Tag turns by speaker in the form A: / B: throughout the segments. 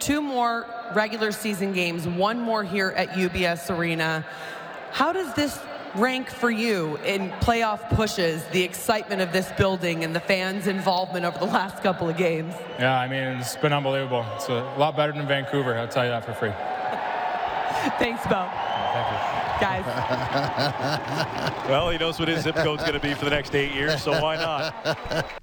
A: two more regular season games, one more here at UBS Arena. How does this rank for you in playoff pushes, the excitement of this building and the fans' involvement over the last couple of games?
B: Yeah, I mean, it's been unbelievable. It's a lot better than Vancouver, I'll tell you that for free.
A: Thanks, Bo.
B: Thank you.
A: Guys.
C: well, he knows what his zip code's going to be for the next eight years, so why not?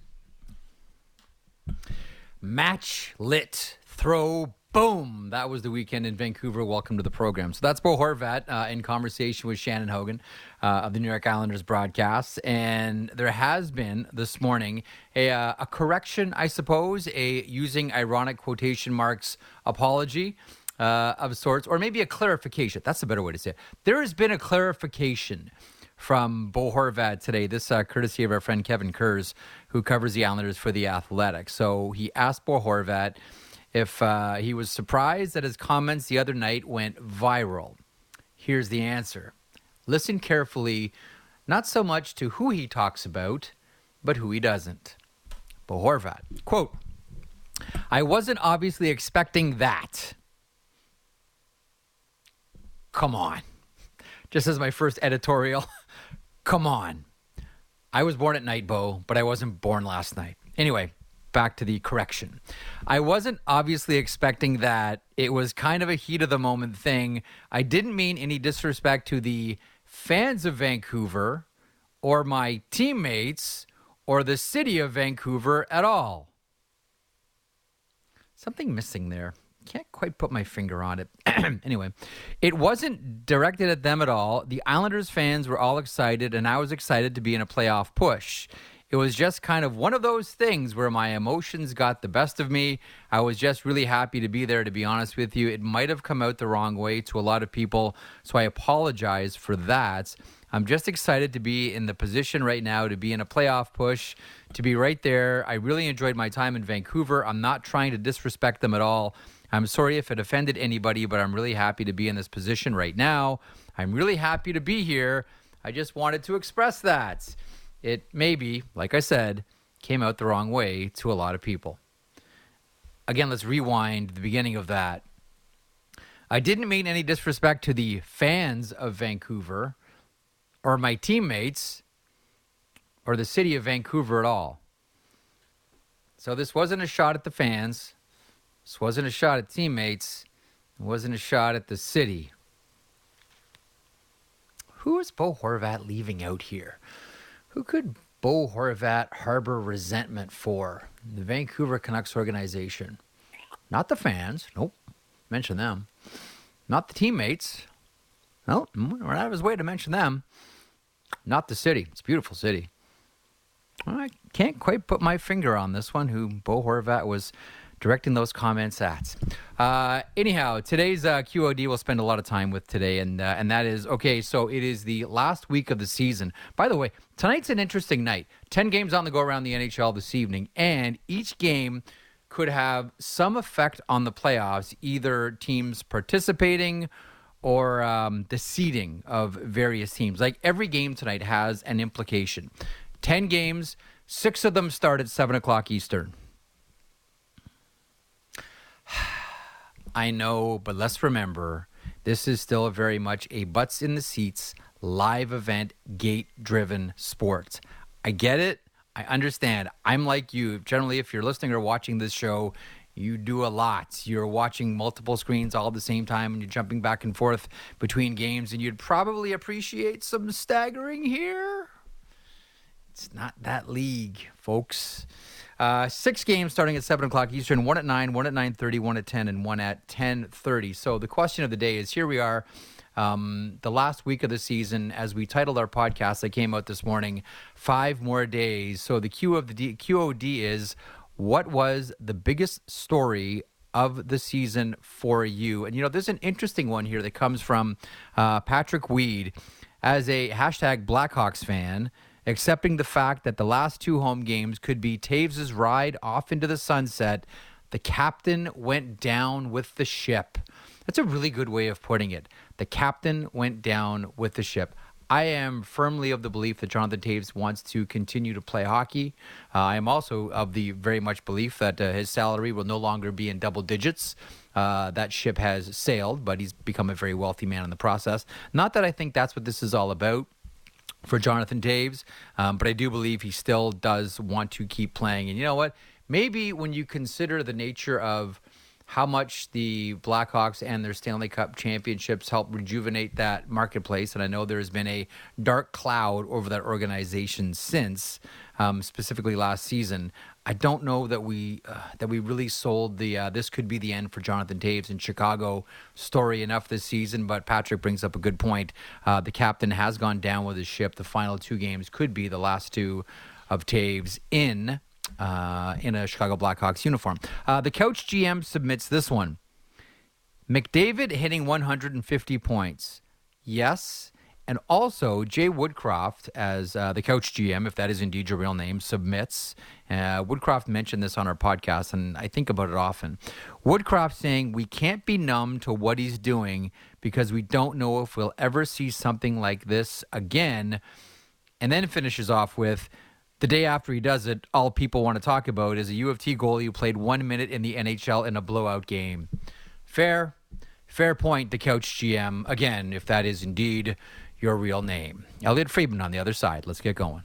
D: Match lit. Throw boom. That was the weekend in Vancouver. Welcome to the program. So that's Bo Horvat uh, in conversation with Shannon Hogan uh, of the New York Islanders broadcast. And there has been this morning a, uh, a correction, I suppose, a using ironic quotation marks apology. Uh, of sorts, or maybe a clarification. That's a better way to say it. There has been a clarification from Bo Horvat today. This uh, courtesy of our friend Kevin Kurz, who covers the Islanders for the Athletic. So he asked Bo Horvat if uh, he was surprised that his comments the other night went viral. Here's the answer. Listen carefully, not so much to who he talks about, but who he doesn't. Bo Horvat, quote, I wasn't obviously expecting that. Come on. Just as my first editorial, come on. I was born at night, Bo, but I wasn't born last night. Anyway, back to the correction. I wasn't obviously expecting that. It was kind of a heat of the moment thing. I didn't mean any disrespect to the fans of Vancouver or my teammates or the city of Vancouver at all. Something missing there. Can't quite put my finger on it. anyway, it wasn't directed at them at all. The Islanders fans were all excited, and I was excited to be in a playoff push. It was just kind of one of those things where my emotions got the best of me. I was just really happy to be there, to be honest with you. It might have come out the wrong way to a lot of people, so I apologize for that. I'm just excited to be in the position right now to be in a playoff push, to be right there. I really enjoyed my time in Vancouver. I'm not trying to disrespect them at all. I'm sorry if it offended anybody, but I'm really happy to be in this position right now. I'm really happy to be here. I just wanted to express that. It maybe, like I said, came out the wrong way to a lot of people. Again, let's rewind the beginning of that. I didn't mean any disrespect to the fans of Vancouver or my teammates or the city of Vancouver at all. So this wasn't a shot at the fans. This wasn't a shot at teammates. It wasn't a shot at the city. Who is Bo Horvat leaving out here? Who could Bo Horvat harbor resentment for? The Vancouver Canucks organization. Not the fans. Nope. Mention them. Not the teammates. Nope. we're out of his way to mention them. Not the city. It's a beautiful city. I can't quite put my finger on this one, who Bo Horvat was directing those comments at. Uh, anyhow, today's uh, QOD we'll spend a lot of time with today, and uh, and that is okay. So it is the last week of the season. By the way, tonight's an interesting night. Ten games on the go around the NHL this evening, and each game could have some effect on the playoffs. Either teams participating or um, the seeding of various teams. Like every game tonight has an implication. Ten games, six of them start at seven o'clock Eastern. I know, but let's remember this is still very much a butts in the seats, live event, gate driven sport. I get it. I understand. I'm like you. Generally, if you're listening or watching this show, you do a lot. You're watching multiple screens all at the same time and you're jumping back and forth between games, and you'd probably appreciate some staggering here. It's not that league, folks. Uh, six games starting at seven o'clock Eastern. One at nine, one at nine thirty, one at ten, and one at ten thirty. So the question of the day is: Here we are, um, the last week of the season. As we titled our podcast that came out this morning, five more days. So the Q of the D- QOD is: What was the biggest story of the season for you? And you know, there's an interesting one here that comes from uh, Patrick Weed as a hashtag Blackhawks fan accepting the fact that the last two home games could be Toews' ride off into the sunset. The captain went down with the ship. That's a really good way of putting it. The captain went down with the ship. I am firmly of the belief that Jonathan Toews wants to continue to play hockey. Uh, I am also of the very much belief that uh, his salary will no longer be in double digits. Uh, that ship has sailed, but he's become a very wealthy man in the process. Not that I think that's what this is all about for Jonathan Toews, um, but I do believe he still does want to keep playing. And you know what? Maybe when you consider the nature of how much the Blackhawks and their Stanley Cup championships help rejuvenate that marketplace. And I know there's been a dark cloud over that organization since, um, specifically last season. I don't know that we uh, that we really sold the uh, this could be the end for Jonathan Toews in Chicago story enough this season. But Patrick brings up a good point. Uh, the captain has gone down with his ship. The final two games could be the last two of Toews in uh, in a Chicago Blackhawks uniform. Uh, the Couch GM submits this one McDavid hitting 150 points. Yes. And also, Jay Woodcroft, as uh, the Couch GM, if that is indeed your real name, submits. Uh, Woodcroft mentioned this on our podcast, and I think about it often. Woodcroft saying, We can't be numb to what he's doing because we don't know if we'll ever see something like this again. And then finishes off with, the day after he does it, all people want to talk about is a U of T goalie who played one minute in the NHL in a blowout game. Fair, fair point, the Couch GM. Again, if that is indeed your real name. Elliotte Friedman on the other side. Let's get going.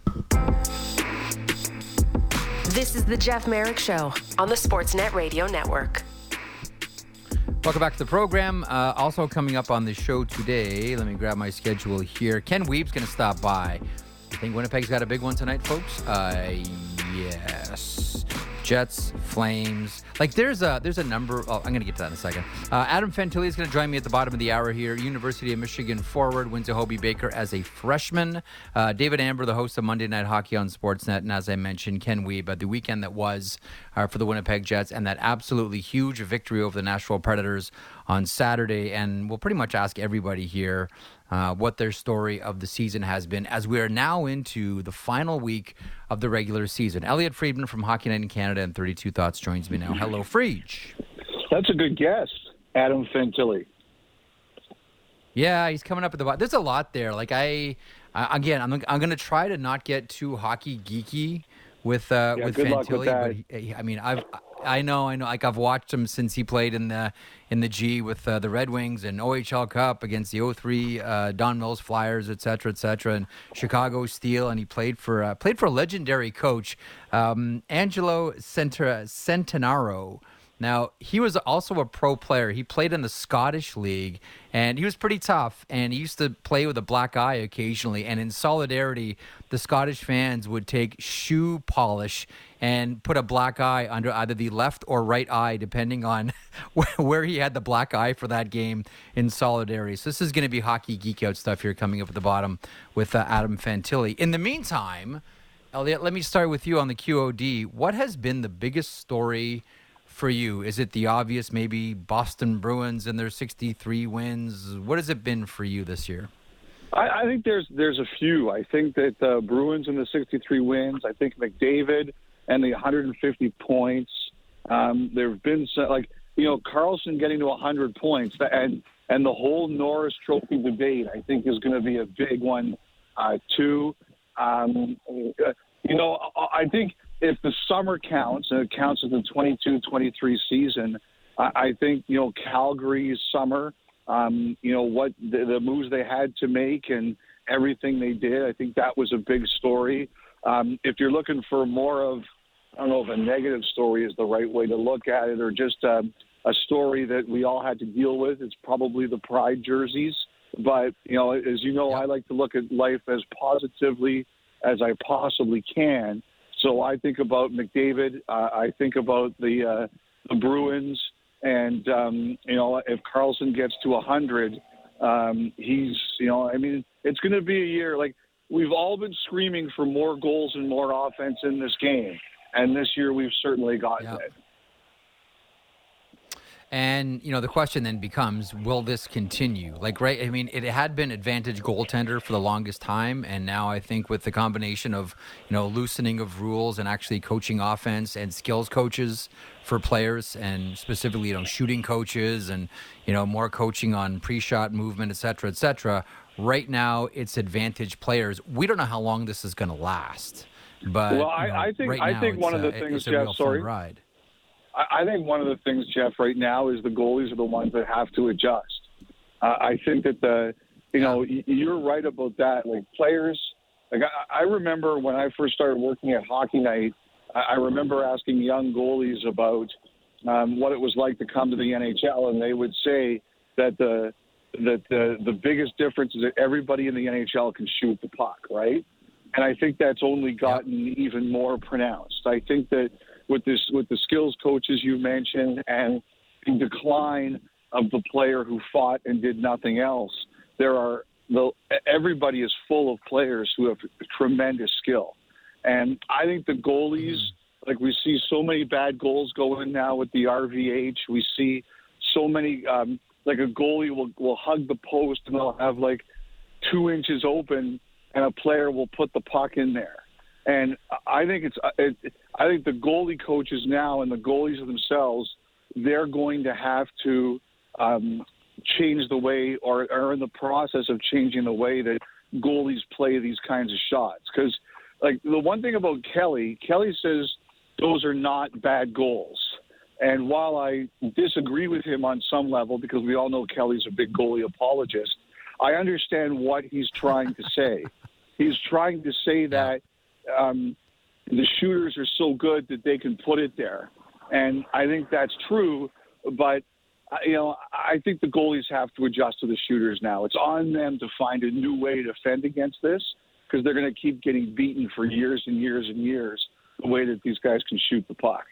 E: This is the Jeff Marek Show on the Sportsnet Radio Network.
D: Welcome back to the program. Uh, also coming up on the show today, let me grab my schedule here. Ken Wiebe's going to stop by. I think Winnipeg's got a big one tonight, folks. Uh, yes. Jets, Flames. Like there's a there's a number. Oh, I'm gonna get to that in a second. Uh, Adam Fantilli is gonna join me at the bottom of the hour here. University of Michigan forward wins a Hobey Baker as a freshman. Uh, David Amber, the host of Monday Night Hockey on Sportsnet, and as I mentioned, Ken Wiebe at the weekend that was uh, for the Winnipeg Jets and that absolutely huge victory over the Nashville Predators on Saturday. And we'll pretty much ask everybody here uh, what their story of the season has been as we are now into the final week of the regular season. Elliotte Friedman from Hockey Night in Canada and 32 Thoughts joins me now. Hello, Frege.
F: That's a good guess, Adam Fantilli.
D: Yeah, he's coming up at the bottom. There's a lot there. Like I, I again, I'm I'm gonna try to not get too hockey geeky with uh,
F: yeah,
D: with Fantilli,
F: with
D: he, I mean, I've I know, I know. Like I've watched him since he played in the in the G with uh, the Red Wings and OHL Cup against the 03 uh, Don Mills Flyers, et cetera, et cetera, and Chicago Steel. And he played for uh, played for a legendary coach, um, Angelo Centra- Centenaro. Now, he was also a pro player. He played in the Scottish League, and he was pretty tough. And he used to play with a black eye occasionally. And in solidarity, the Scottish fans would take shoe polish and put a black eye under either the left or right eye, depending on where he had the black eye for that game in solidarity. So, this is going to be hockey geek out stuff here coming up at the bottom with uh, Adam Fantilli. In the meantime, Elliotte, let me start with you on the QOD. What has been the biggest story? For you? Is it the obvious, maybe Boston Bruins and their 63 wins? What has it been for you this year?
F: I, I think there's there's a few. I think that the Bruins and the 63 wins. I think McDavid and the 150 points. Um, there have been some, like you know Karlsson getting to 100 points, and and the whole Norris Trophy debate. I think is going to be a big one uh, too. Um, you know, I think if the summer counts and it counts as the 22-23 season, I, I think you know Calgary's summer. Um, you know what the, the moves they had to make and everything they did. I think that was a big story. Um, if you're looking for more of, I don't know if a negative story is the right way to look at it, or just um, a story that we all had to deal with, it's probably the Pride jerseys. But you know, as you know. I like to look at life as positively as I possibly can. So I think about McDavid. Uh, I think about the uh, the Bruins, and um, you know if Karlsson gets to hundred, um, he's you know I mean it's going to be a year like we've all been screaming for more goals and more offense in this game, and this year we've certainly gotten it.
D: And you know the question then becomes, will this continue? Like, right? I mean, it had been advantage goaltender for the longest time, and now I think with the combination of you know loosening of rules and actually coaching offense and skills coaches for players, and specifically you know shooting coaches and you know more coaching on pre-shot movement, et cetera, et cetera. Right now, it's advantage players. We don't know how long this is going to last, but
F: Well, I-
D: you know,
F: I think-
D: right
F: I think one of the
D: uh,
F: things, Jeff, sorry.
D: ride.
F: I I think one of the things, Jeff, right now is the goalies are the ones that have to adjust. Uh, I think that the, you know, you're right about that. Like players, like I, I remember when I first started working at Hockey Night, I, I remember asking young goalies about um, what it was like to come to the NHL, and they would say that the that the the biggest difference is that everybody in the NHL can shoot the puck, right? And I think that's only gotten even more pronounced. I think that with this with the skills coaches you mentioned and the decline of the player who fought and did nothing else, there are the everybody is full of players who have tremendous skill. And I think the goalies, like we see so many bad goals go in now with the RVH. We see so many, um, like a goalie will, will hug the post and they'll have like two inches open and a player will put the puck in there. And I think it's, it, I think the goalie coaches now and the goalies themselves, they're going to have to um, change the way or are in the process of changing the way that goalies play these kinds of shots. Because, like, the one thing about Kelly, Kelly says those are not bad goals. And while I disagree with him on some level, because we all know Kelly's a big goalie apologist, I understand what he's trying to say. he's trying to say that um, the shooters are so good that they can put it there. And I think that's true, but uh, you know, I think the goalies have to adjust to the shooters now. It's on them to find a new way to defend against this because they're going to keep getting beaten for years and years and years the way that these guys can shoot the puck.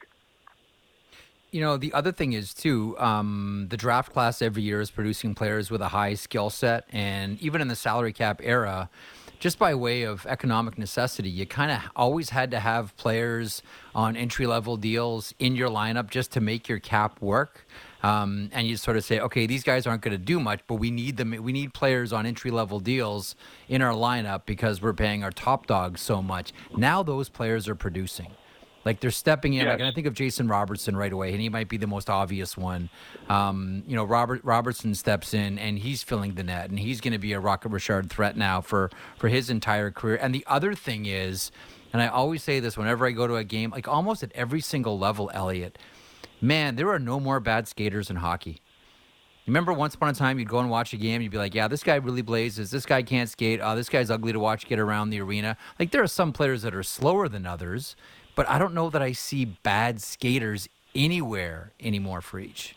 D: You know, the other thing is too, um, the draft class every year is producing players with a high skill set, and even in the salary cap era, just by way of economic necessity, you kind of always had to have players on entry level deals in your lineup just to make your cap work. Um, and you sort of say, okay, these guys aren't going to do much, but we need them. We need players on entry level deals in our lineup because we're paying our top dogs so much. Now those players are producing. Like they're stepping in. Like,
F: Yes.
D: and I think of Jason Robertson right away, and he might be the most obvious one. Um, you know, Robert Robertson steps in, and he's filling the net, and he's going to be a Rocket Richard threat now for for his entire career. And the other thing is, and I always say this whenever I go to a game, like almost at every single level, Elliotte, man, there are no more bad skaters in hockey. Remember, once upon a time, you'd go and watch a game, you'd be like, "Yeah, this guy really blazes. This guy can't skate. Oh, this guy's ugly to watch get around the arena." Like there are some players that are slower than others, but I don't know that I see bad skaters anywhere anymore for each.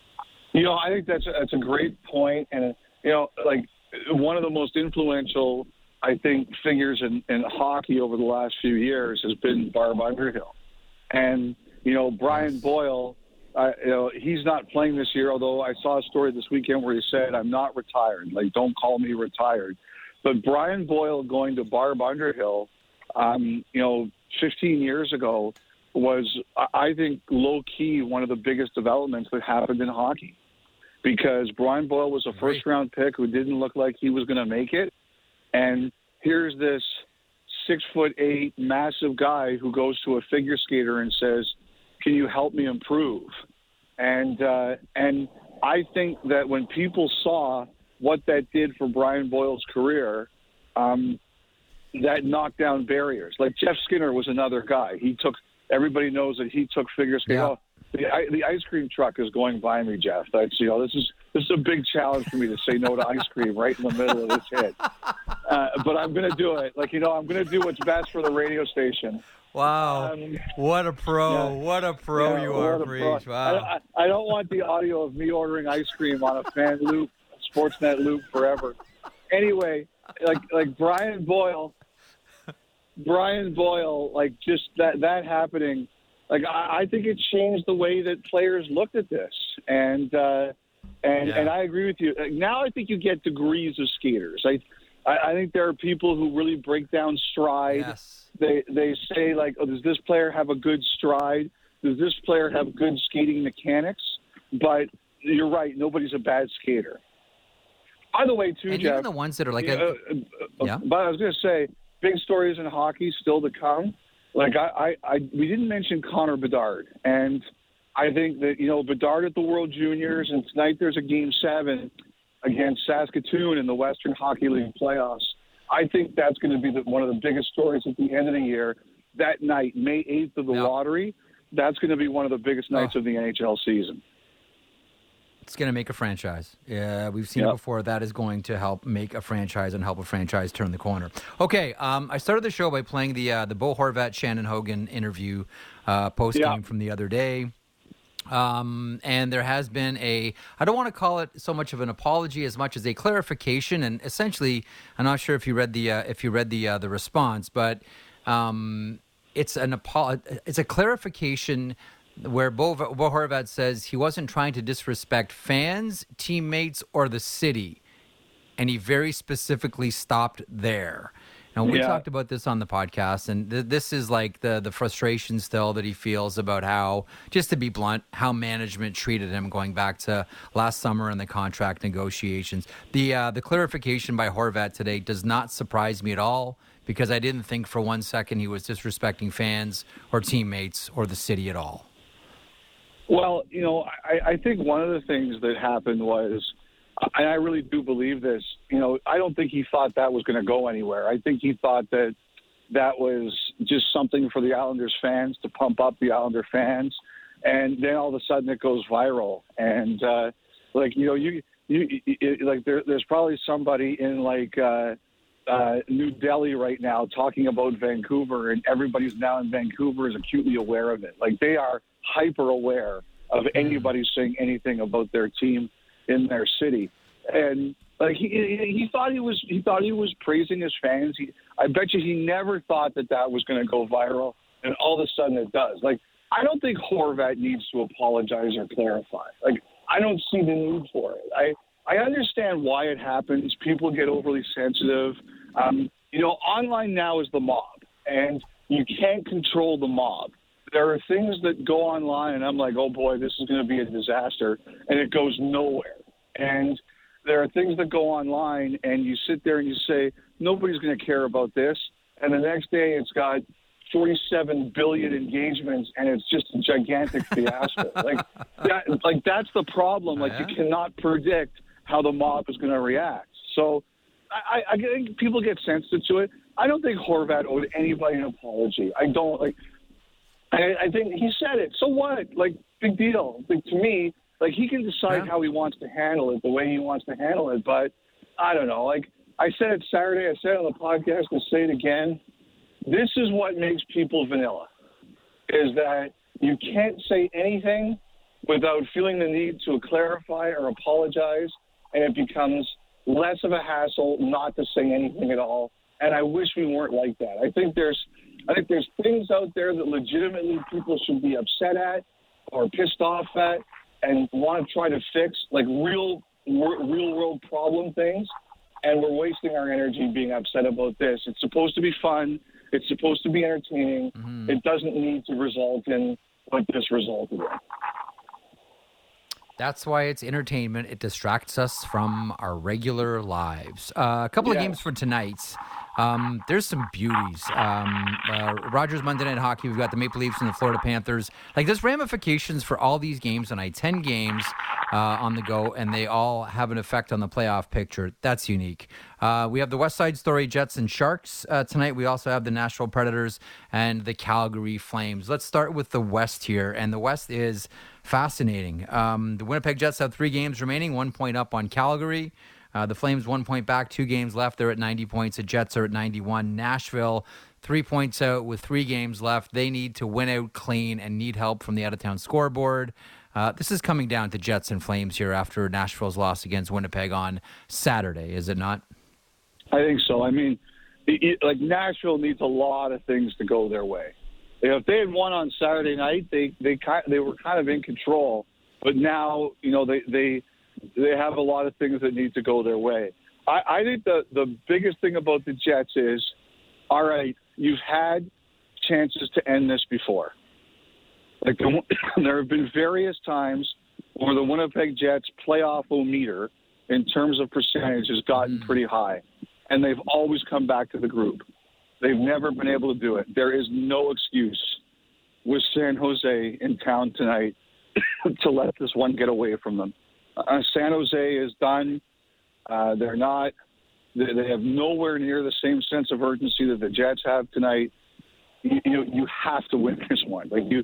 F: You know, I think that's a, that's a great point, and you know, like one of the most influential, I think, figures in, in hockey over the last few years has been Barb Underhill, and you know, Brian Boyle. Uh, you know, he's not playing this year. Although I saw a story this weekend where he said, "I'm not retired. Like, don't call me retired." But Brian Boyle going to Barb Underhill, um, you know, 15 years ago was, I- think, low key one of the biggest developments that happened in hockey because Brian Boyle was a first round pick who didn't look like he was going to make it. And here's this six foot eight massive guy who goes to a figure skater and says, Can you help me improve? And, uh, and I think that when people saw what that did for Brian Boyle's career, um, that knocked down barriers. Like Jeff Skinner was another guy. He took everybody knows that he took figure skating.
D: Yeah.
F: Oh, the, i- the ice cream truck is going by me, Jeff. That's you know this is this is a big challenge for me to say no to ice cream right in the middle of this hit. Uh, but I'm going to do it. Like you know, I'm going to do what's best for the radio station.
D: Wow,
F: Um,
D: what a pro!
F: yeah.
D: What a pro
F: Yeah,
D: you are. Breach! Wow.
F: I, I, I don't want the audio of me ordering ice cream on a fan loop, Sportsnet loop forever. Anyway, like like Brian Boyle, Brian Boyle, like just that that happening, like I, I think it changed the way that players looked at this, and uh, and
D: Yeah.
F: and I agree with you. Like, Now I think you get degrees of skaters. I I, I think there are people who really break down stride
D: yes.
F: they they say like, oh, does this player have a good stride? Does this player have good skating mechanics? But you're right. Nobody's a bad skater. By the way, too,
D: and
F: Jeff.
D: even the ones that are like,
F: uh, uh,
D: Yeah.
F: But I was going to say, big stories in hockey still to come. Like I, I, I, we didn't mention Connor Bedard, and I think that you know Bedard at the World Juniors, and tonight there's a Game Seven against Saskatoon in the Western Hockey League playoffs. I think that's going to be the, one of the biggest stories at the end of the year. That night, May 8th of the lottery, that's going to be one of the biggest nights
D: Oh.
F: of the NHL season.
D: It's going to make a franchise. Yeah, we've seen it before. That is going to help make a franchise and help a franchise turn the corner. Okay, um, I started the show by playing the uh, the Bo Horvat Shannon Hogan interview uh, post game
F: Yeah.
D: from the other day. Um, and there has been a, I don't want to call it so much of an apology as much as a clarification. And essentially, I'm not sure if you read the, uh, if you read the, uh, the response, but, um, it's an apo- it's a clarification where Bo, Bo Horvat says he wasn't trying to disrespect fans, teammates, or the city. And he very specifically stopped there. Now we
F: Yeah.
D: talked about this on the podcast, and th- this is like the the frustration still that he feels about how, just to be blunt, how management treated him going back to last summer in the contract negotiations. The uh, the clarification by Horvat today does not surprise me at all because I didn't think for one second he was disrespecting fans or teammates or the city at all.
F: Well, you know, I, I think one of the things that happened was, and I really do believe this, you know, I don't think he thought that was going to go anywhere. I think he thought that that was just something for the Islanders fans to pump up the Islander fans. And then all of a sudden it goes viral. And, uh, like, you know, you, you, like, there, there's probably somebody in like, uh, uh, New Delhi right now talking about Vancouver, and everybody's now in Vancouver is acutely aware of it. Like they are hyper aware of anybody saying anything about their team in their city, and like he, he he thought he was he thought he was praising his fans. He, I bet you he never thought that that was going to go viral, and all of a sudden it does. Like I don't think Horvat needs to apologize or clarify. Like I don't see the need for it. I I understand why it happens. People get overly sensitive. Um, you know, online now is the mob, and you can't control the mob. There are things that go online, and I'm like, oh boy, this is going to be a disaster, and it goes nowhere. And there are things that go online, and you sit there and you say, nobody's going to care about this, and the next day it's got 47 billion engagements, and it's just a gigantic fiasco. like that, like that's the problem. Like you uh-huh. cannot predict how the mob is going to react. So I, I, I think people get sensitive to it. I don't think Horvat owed anybody an apology. I don't like. I, I think he said it. So what? Like big deal. Like to me, like he can decide
D: Yeah.
F: how he wants to handle it, the way he wants to handle it. But I don't know. Like I said it Saturday. I said it on the podcast. I'll say it again. This is what makes people vanilla. Is that you can't say anything without feeling the need to clarify or apologize, and it becomes less of a hassle not to say anything at all. And I wish we weren't like that. I think there's, I think there's things out there that legitimately people should be upset at or pissed off at, and want to try to fix like real, real world problem things. And we're wasting our energy being upset about this. It's supposed to be fun. It's supposed to be entertaining. Mm-hmm. It doesn't need to result in what this resulted in.
D: That's why it's entertainment. It distracts us from our regular lives. Uh, a couple of games for tonight. Um, there's some beauties. Um, uh, Rogers Monday Night Hockey. We've got the Maple Leafs and the Florida Panthers. Like there's ramifications for all these games tonight. Ten games uh, on the go, and they all have an effect on the playoff picture. That's unique. Uh, we have the West Side Story Jets and Sharks uh, tonight. We also have the Nashville Predators and the Calgary Flames. Let's start with the West here, and the West is fascinating. Um, the Winnipeg Jets have three games remaining, one point up on Calgary. Uh, the Flames one point back, two games left. They're at 90 points. The Jets are at 91. Nashville three points out with three games left. They need to win out clean and need help from the out of town scoreboard. Uh, this is coming down to Jets and Flames here after Nashville's loss against Winnipeg on Saturday, is it not?
F: I think so. I mean, it, it- like Nashville needs a lot of things to go their way. You know, if they had won on Saturday night, they they kind they were kind of in control. But now, you know, they they they have a lot of things that need to go their way. I, I think the the biggest thing about the Jets is, all right, you've had chances to end this before. Like the, there have been various times where the Winnipeg Jets playoff meter in terms of percentage has gotten mm. pretty high, and they've always come back to the group. They've never been able to do it. There is no excuse with San Jose in town tonight to let this one get away from them. Uh, San Jose is done. Uh, they're not. They, they have nowhere near the same sense of urgency that the Jets have tonight. You, you, you have to win this one. Like you,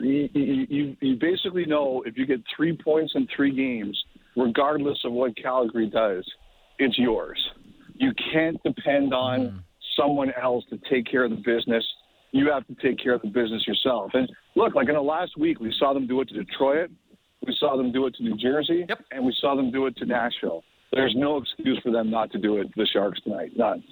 F: you, you, you basically know if you get three points in three games, regardless of what Calgary does, it's yours. You can't depend on mm. Someone else to take care of the business. You have to take care of the business yourself. And look, like in the last week, we saw them do it to Detroit, we saw them do it to New Jersey,
D: yep.
F: and we saw them do it to Nashville. There's no excuse for them not to do it to the Sharks tonight. None.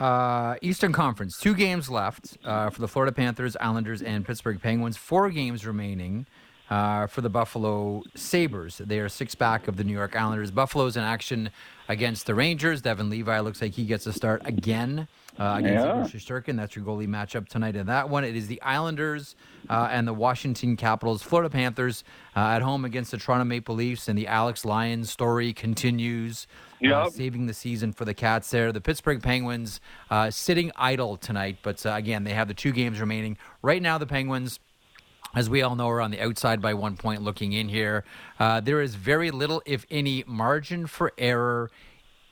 D: Uh, Eastern Conference, two games left uh, for the Florida Panthers, Islanders, and Pittsburgh Penguins. Four games remaining uh, for the Buffalo Sabres. They are six back of the New York Islanders. Buffalo's in action against the Rangers. Devon Levi looks like he gets a start again uh, against yeah. Igor That's your goalie matchup tonight in that one. It is the Islanders uh, and the Washington Capitals. Florida Panthers uh, at home against the Toronto Maple Leafs, and the Alex Lyons story continues. Uh, yep. saving the season for the Cats there. The Pittsburgh Penguins uh, sitting idle tonight, but uh, again, they have the two games remaining. Right now, the Penguins as we all know, we're on the outside by one point looking in here. Uh, there is very little, if any, margin for error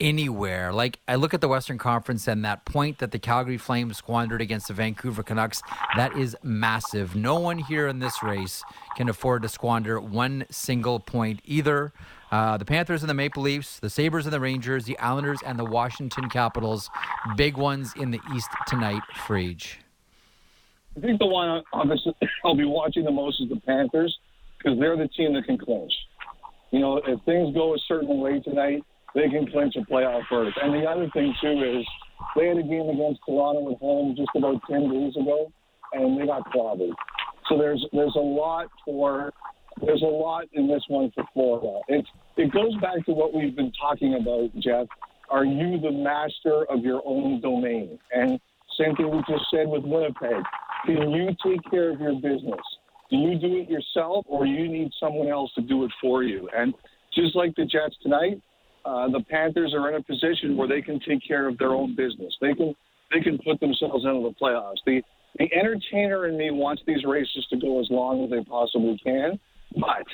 D: anywhere. Like, I look at the Western Conference and that point that the Calgary Flames squandered against the Vancouver Canucks, that is massive. No one here in this race can afford to squander one single point either. Uh, the Panthers and the Maple Leafs, the Sabres and the Rangers, the Islanders and the Washington Capitals. Big ones in the East tonight, Frege.
F: I think the one obviously I'll be watching the most is the Panthers because they're the team that can clinch. You know, if things go a certain way tonight, they can clinch a playoff berth. And the other thing too is they had a game against Toronto at home just about ten days ago, and they got clobbered. So there's there's a lot for there's a lot in this one for Florida. It it goes back to what we've been talking about, Jeff. Are you the master of your own domain? And same thing we just said with Winnipeg. Can you take care of your business? Do you do it yourself, or you need someone else to do it for you? And just like the Jets tonight, uh, the Panthers are in a position where they can take care of their own business. They can they can put themselves into the playoffs. The the entertainer in me wants these races to go as long as they possibly can, but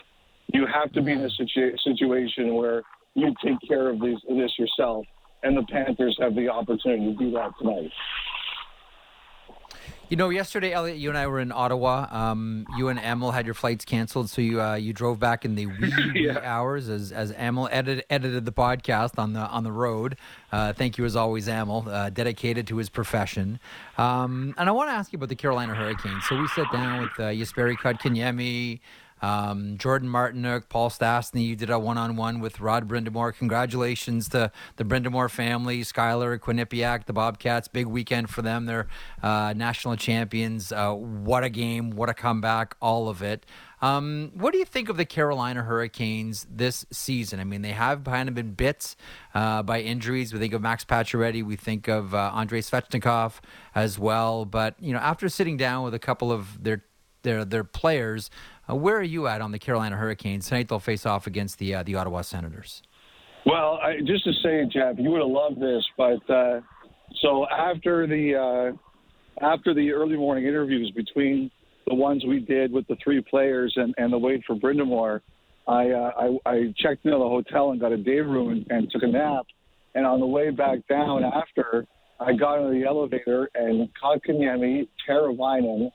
F: you have to be in a situ- situation where you take care of these, this yourself, and the Panthers have the opportunity to do that tonight.
D: You know, yesterday, Elliotte, you and I were in Ottawa. Um, you and Emil had your flights canceled, so you uh, you drove back in the wee, wee hours as as Emil edited edited the podcast on the on the road. Uh, thank you as always, Emil, uh, dedicated to his profession. Um, and I want to ask you about the Carolina Hurricanes. So we sat down with uh, Jesperi Kotkaniemi, um, Jordan Martinook, Paul Stastny, you did a one on one with Rod Brind'Amour. Congratulations to the Brind'Amour family, Skyler, Quinnipiac, the Bobcats. Big weekend for them. They're uh, national champions. Uh, what a game. What a comeback. All of it. Um, what do you think of the Carolina Hurricanes this season? I mean, they have kind of been bit uh, by injuries. We think of Max Pacioretty. We think of uh, Andrei Svechnikov as well. But you know, after sitting down with a couple of their their their players, uh, where are you at on the Carolina Hurricanes tonight? They'll face off against the uh, the Ottawa Senators.
F: Well, I, just to say, Jeff, you would have loved this, but uh, so after the uh, after the early morning interviews between the ones we did with the three players and, and the wait for Brind'Amour, I, uh, I I checked into the hotel and got a day room and, and took a nap. And on the way back down after, I got into the elevator and Kotkaniemi, Teravainen,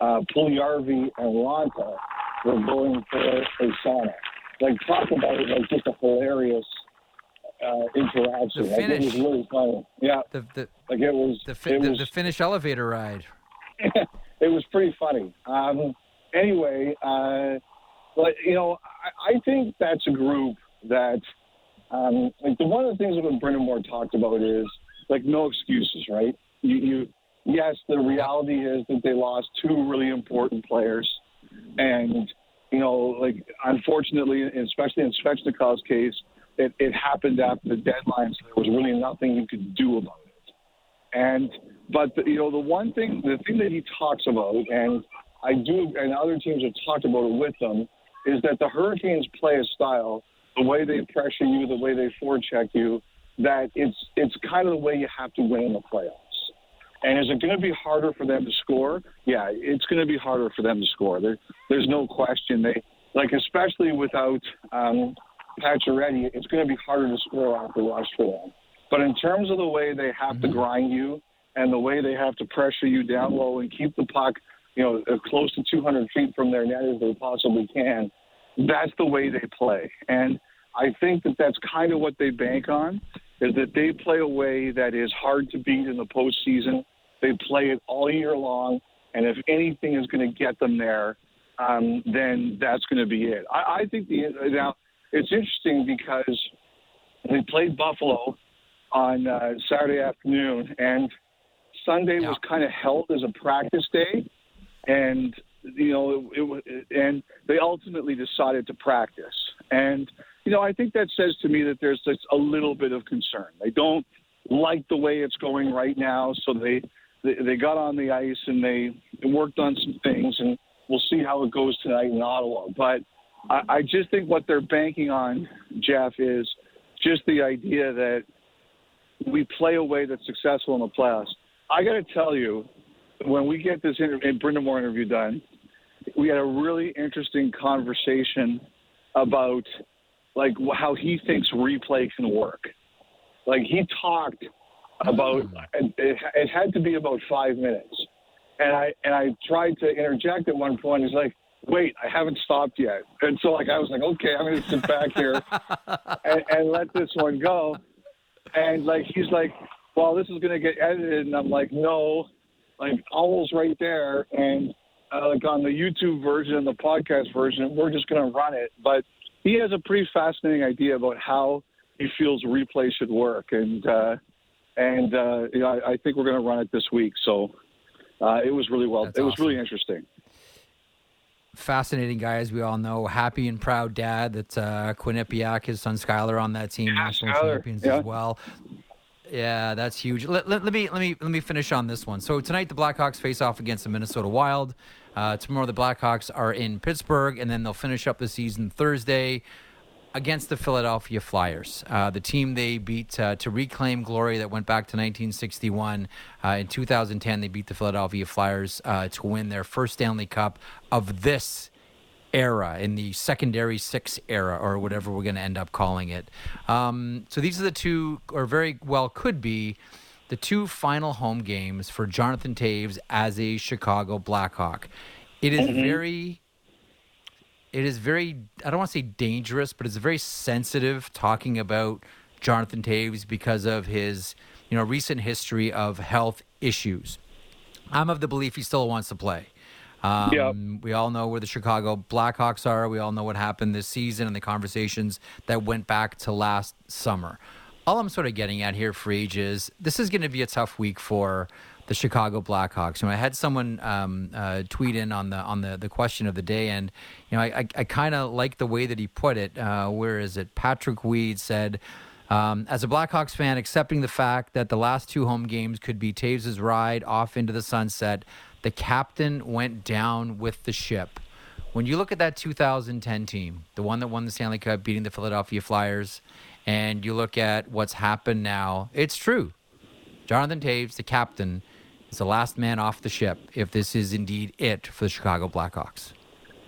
F: uh, Puljujarvi, and Raanta were going for a sauna. Like, talk about it like just a hilarious uh, interaction.
D: The finish.
F: Like, it was really funny. Yeah.
D: The, the,
F: like, it was.
D: The, fi-
F: it
D: the,
F: was,
D: the Finnish elevator ride.
F: it was pretty funny. Um, anyway, uh, but, you know, I, I think that's a group that, um, like, the, one of the things that Brind'Amour talked about is, like, no excuses, right? You, you yes, the reality is that they lost two really important players. And, you know, like, unfortunately, especially in Svechnikov's case, it, it happened after the deadline, so there was really nothing you could do about it. And, but, the, you know, the one thing, the thing that he talks about, and I do, and other teams have talked about it with them, is that the Hurricanes play a style, the way they pressure you, the way they forecheck you, that it's it's kind of the way you have to win in the playoffs. And is it going to be harder for them to score? Yeah, it's going to be harder for them to score. There, there's no question. They like, especially without um, Pacioretty, it's going to be harder to score off the rush for them. But in terms of the way they have to grind you and the way they have to pressure you down low and keep the puck, you know, as close to 200 feet from their net as they possibly can, that's the way they play. And I think that that's kind of what they bank on, is that they play a way that is hard to beat in the postseason. They play it all year long, and if anything is going to get them there, um, then that's going to be it. I, I think the now it's interesting because they played Buffalo on uh, Saturday afternoon, and Sunday was kind of held as a practice day, and you know, it, it, and they ultimately decided to practice. And you know, I think that says to me that there's just a little bit of concern. They don't like the way it's going right now, so they they, got on the ice and they worked on some things, and we'll see how it goes tonight in Ottawa. But I, I just think what they're banking on, Jeff, is just the idea that we play a way that's successful in the playoffs. I got to tell you, when we get this inter- Brind'Amour interview done, we had a really interesting conversation about like how he thinks replay can work. Like he talked about it, it, it had to be about five minutes, and I and I tried to interject at one point. He's like, "Wait, I haven't stopped yet," and so like I was like, "Okay, I'm going to sit back here and, and let this one go." And like he's like, "Well, this is going to get edited," and I'm like, "No." Like Owl's right there, and uh, like on the YouTube version and the podcast version, we're just going to run it. But he has a pretty fascinating idea about how he feels replay should work, and uh, and uh, you know, I, I think we're going to run it this week. So uh, it was really well.
D: That's
F: it was really interesting.
D: fascinating guy, as we all know. Happy and proud dad. That's uh, Quinnipiac, his son Skyler, on that team, national
F: Skyler,
D: champions
F: yeah.
D: as well. Yeah, that's huge. Let, let, let me let me let me finish on this one. So tonight the Blackhawks face off against the Minnesota Wild. Uh, tomorrow the Blackhawks are in Pittsburgh, and then they'll finish up the season Thursday against the Philadelphia Flyers, uh, the team they beat uh, to reclaim glory that went back to 1961. Uh, in 2010, they beat the Philadelphia Flyers uh, to win their first Stanley Cup of this era in the secondary six era or whatever we're going to end up calling it. Um, so these are the two, or very well could be, the two final home games for Jonathan Toews as a Chicago Blackhawk. It is very it is very I don't want to say dangerous, but it's very sensitive talking about Jonathan Toews because of his you know recent history of health issues. I'm of the belief he still wants to play. Um,
F: Yep.
D: We all know where the Chicago Blackhawks are. We all know what happened this season and the conversations that went back to last summer. All I'm sort of getting at here, Frege, is this is going to be a tough week for the Chicago Blackhawks. You know, I had someone um, uh, tweet in on the on the, the question of the day, and you know, I I, I kind of like the way that he put it. Uh, where is it? Patrick Weed said. Um, as a Blackhawks fan, accepting the fact that the last two home games could be Toews' ride off into the sunset, the captain went down with the ship. When you look at that 2010 team, the one that won the Stanley Cup, beating the Philadelphia Flyers, and you look at what's happened now, it's true. Jonathan Toews, the captain, is the last man off the ship if this is indeed it for the Chicago Blackhawks.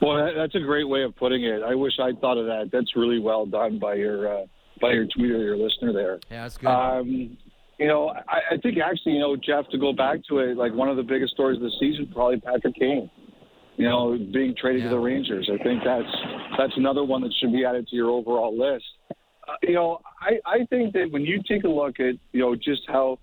F: Well, that's a great way of putting it. I wish I'd thought of that. That's really well done by your uh, by your tweeter, your listener there.
D: Yeah, that's good.
F: Um, you know, I, I think actually, you know, Jeff, to go back to it, like one of the biggest stories of the season, probably Patrick Kane. You know, being traded
D: Yeah.
F: to the Rangers. I think that's that's another one that should be added to your overall list. Uh, you know, I, I think that when you take a look at, you know, just how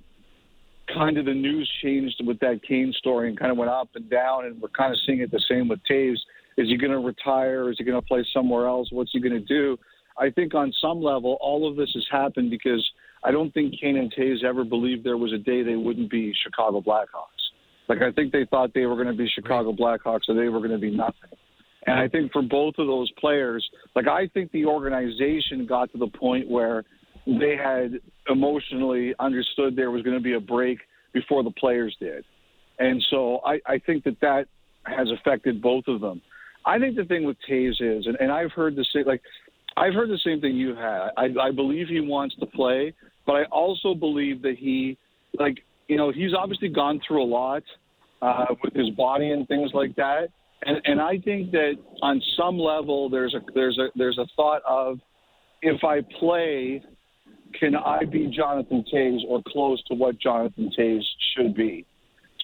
F: kind of the news changed with that Kane story and kind of went up and down, and we're kind of seeing it the same with Toews. Is he going to retire? Is he going to play somewhere else? What's he going to do? I think on some level, all of this has happened because I don't think Kane and Toews ever believed there was a day they wouldn't be Chicago Blackhawks. Like I think they thought they were going to be Chicago Blackhawks or they were going to be nothing. And I think for both of those players, like I think the organization got to the point where they had emotionally understood there was going to be a break before the players did. And so I, I think that that has affected both of them. I think the thing with Toews is, and, and I've heard the same, like, I've heard the same thing you had. I, I believe he wants to play, but I also believe that he, like, you know, he's obviously gone through a lot uh, with his body and things like that. And, and I think that on some level, there's a there's a there's a thought of if I play, can I be Jonathan Toews or close to what Jonathan Toews should be?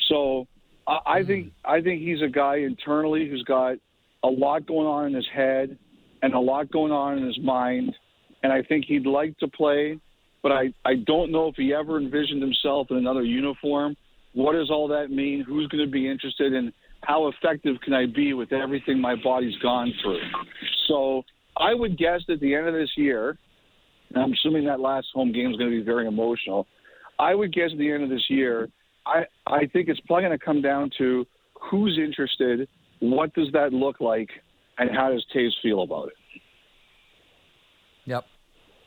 F: So I, I hmm. think I think he's a guy internally who's got a lot going on in his head and a lot going on in his mind, and I think he'd like to play, but I I don't know if he ever envisioned himself in another uniform. What does all that mean? Who's going to be interested in? How effective can I be with everything my body's gone through? So I would guess at the end of this year, and I'm assuming that last home game is going to be very emotional. I would guess at the end of this year, I, I think it's probably going to come down to who's interested, what does that look like, and how does Toews feel about it?
D: Yep,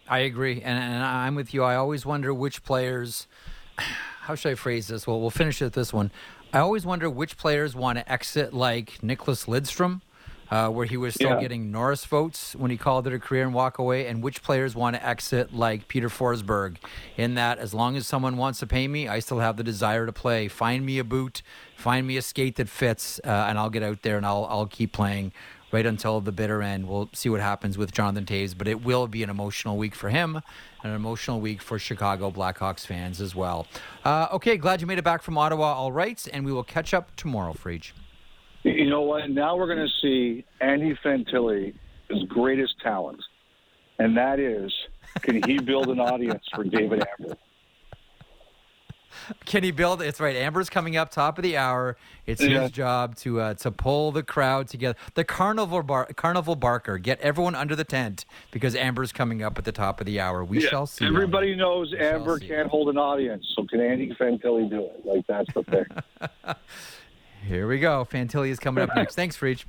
D: I agree, and, and I'm with you. I always wonder which players. How should I phrase this? Well, we'll finish with this one. I always wonder which players want to exit like Nicklas Lidstrom, uh, where he was still
F: Yeah.
D: getting Norris votes when he called it a career and walk away, and which players want to exit like Peter Forsberg, in that as long as someone wants to pay me, I still have the desire to play. Find me a boot, find me a skate that fits, uh, and I'll get out there and I'll I'll keep playing right until the bitter end. We'll see what happens with Jonathan Toews, but it will be an emotional week for him and an emotional week for Chicago Blackhawks fans as well. Uh, okay, glad you made it back from Ottawa, all right, and we will catch up tomorrow, Friedge.
F: You know what? Now we're going to see Andy Fantilli, his greatest talent, and that is can he build an audience for David Amber?
D: Can he build? It's right. Amber's coming up top of the hour. It's
F: Yeah.
D: his job to uh, to pull the crowd together. The carnival bar, carnival barker. Get everyone under the tent because Amber's coming up at the top of the hour. We shall see.
F: Everybody knows
D: We
F: Amber can't hold an audience, so can Andy Fantilli do it? Like that's the thing.
D: Here we go. Fantilli is coming up next. Thanks, Friedge.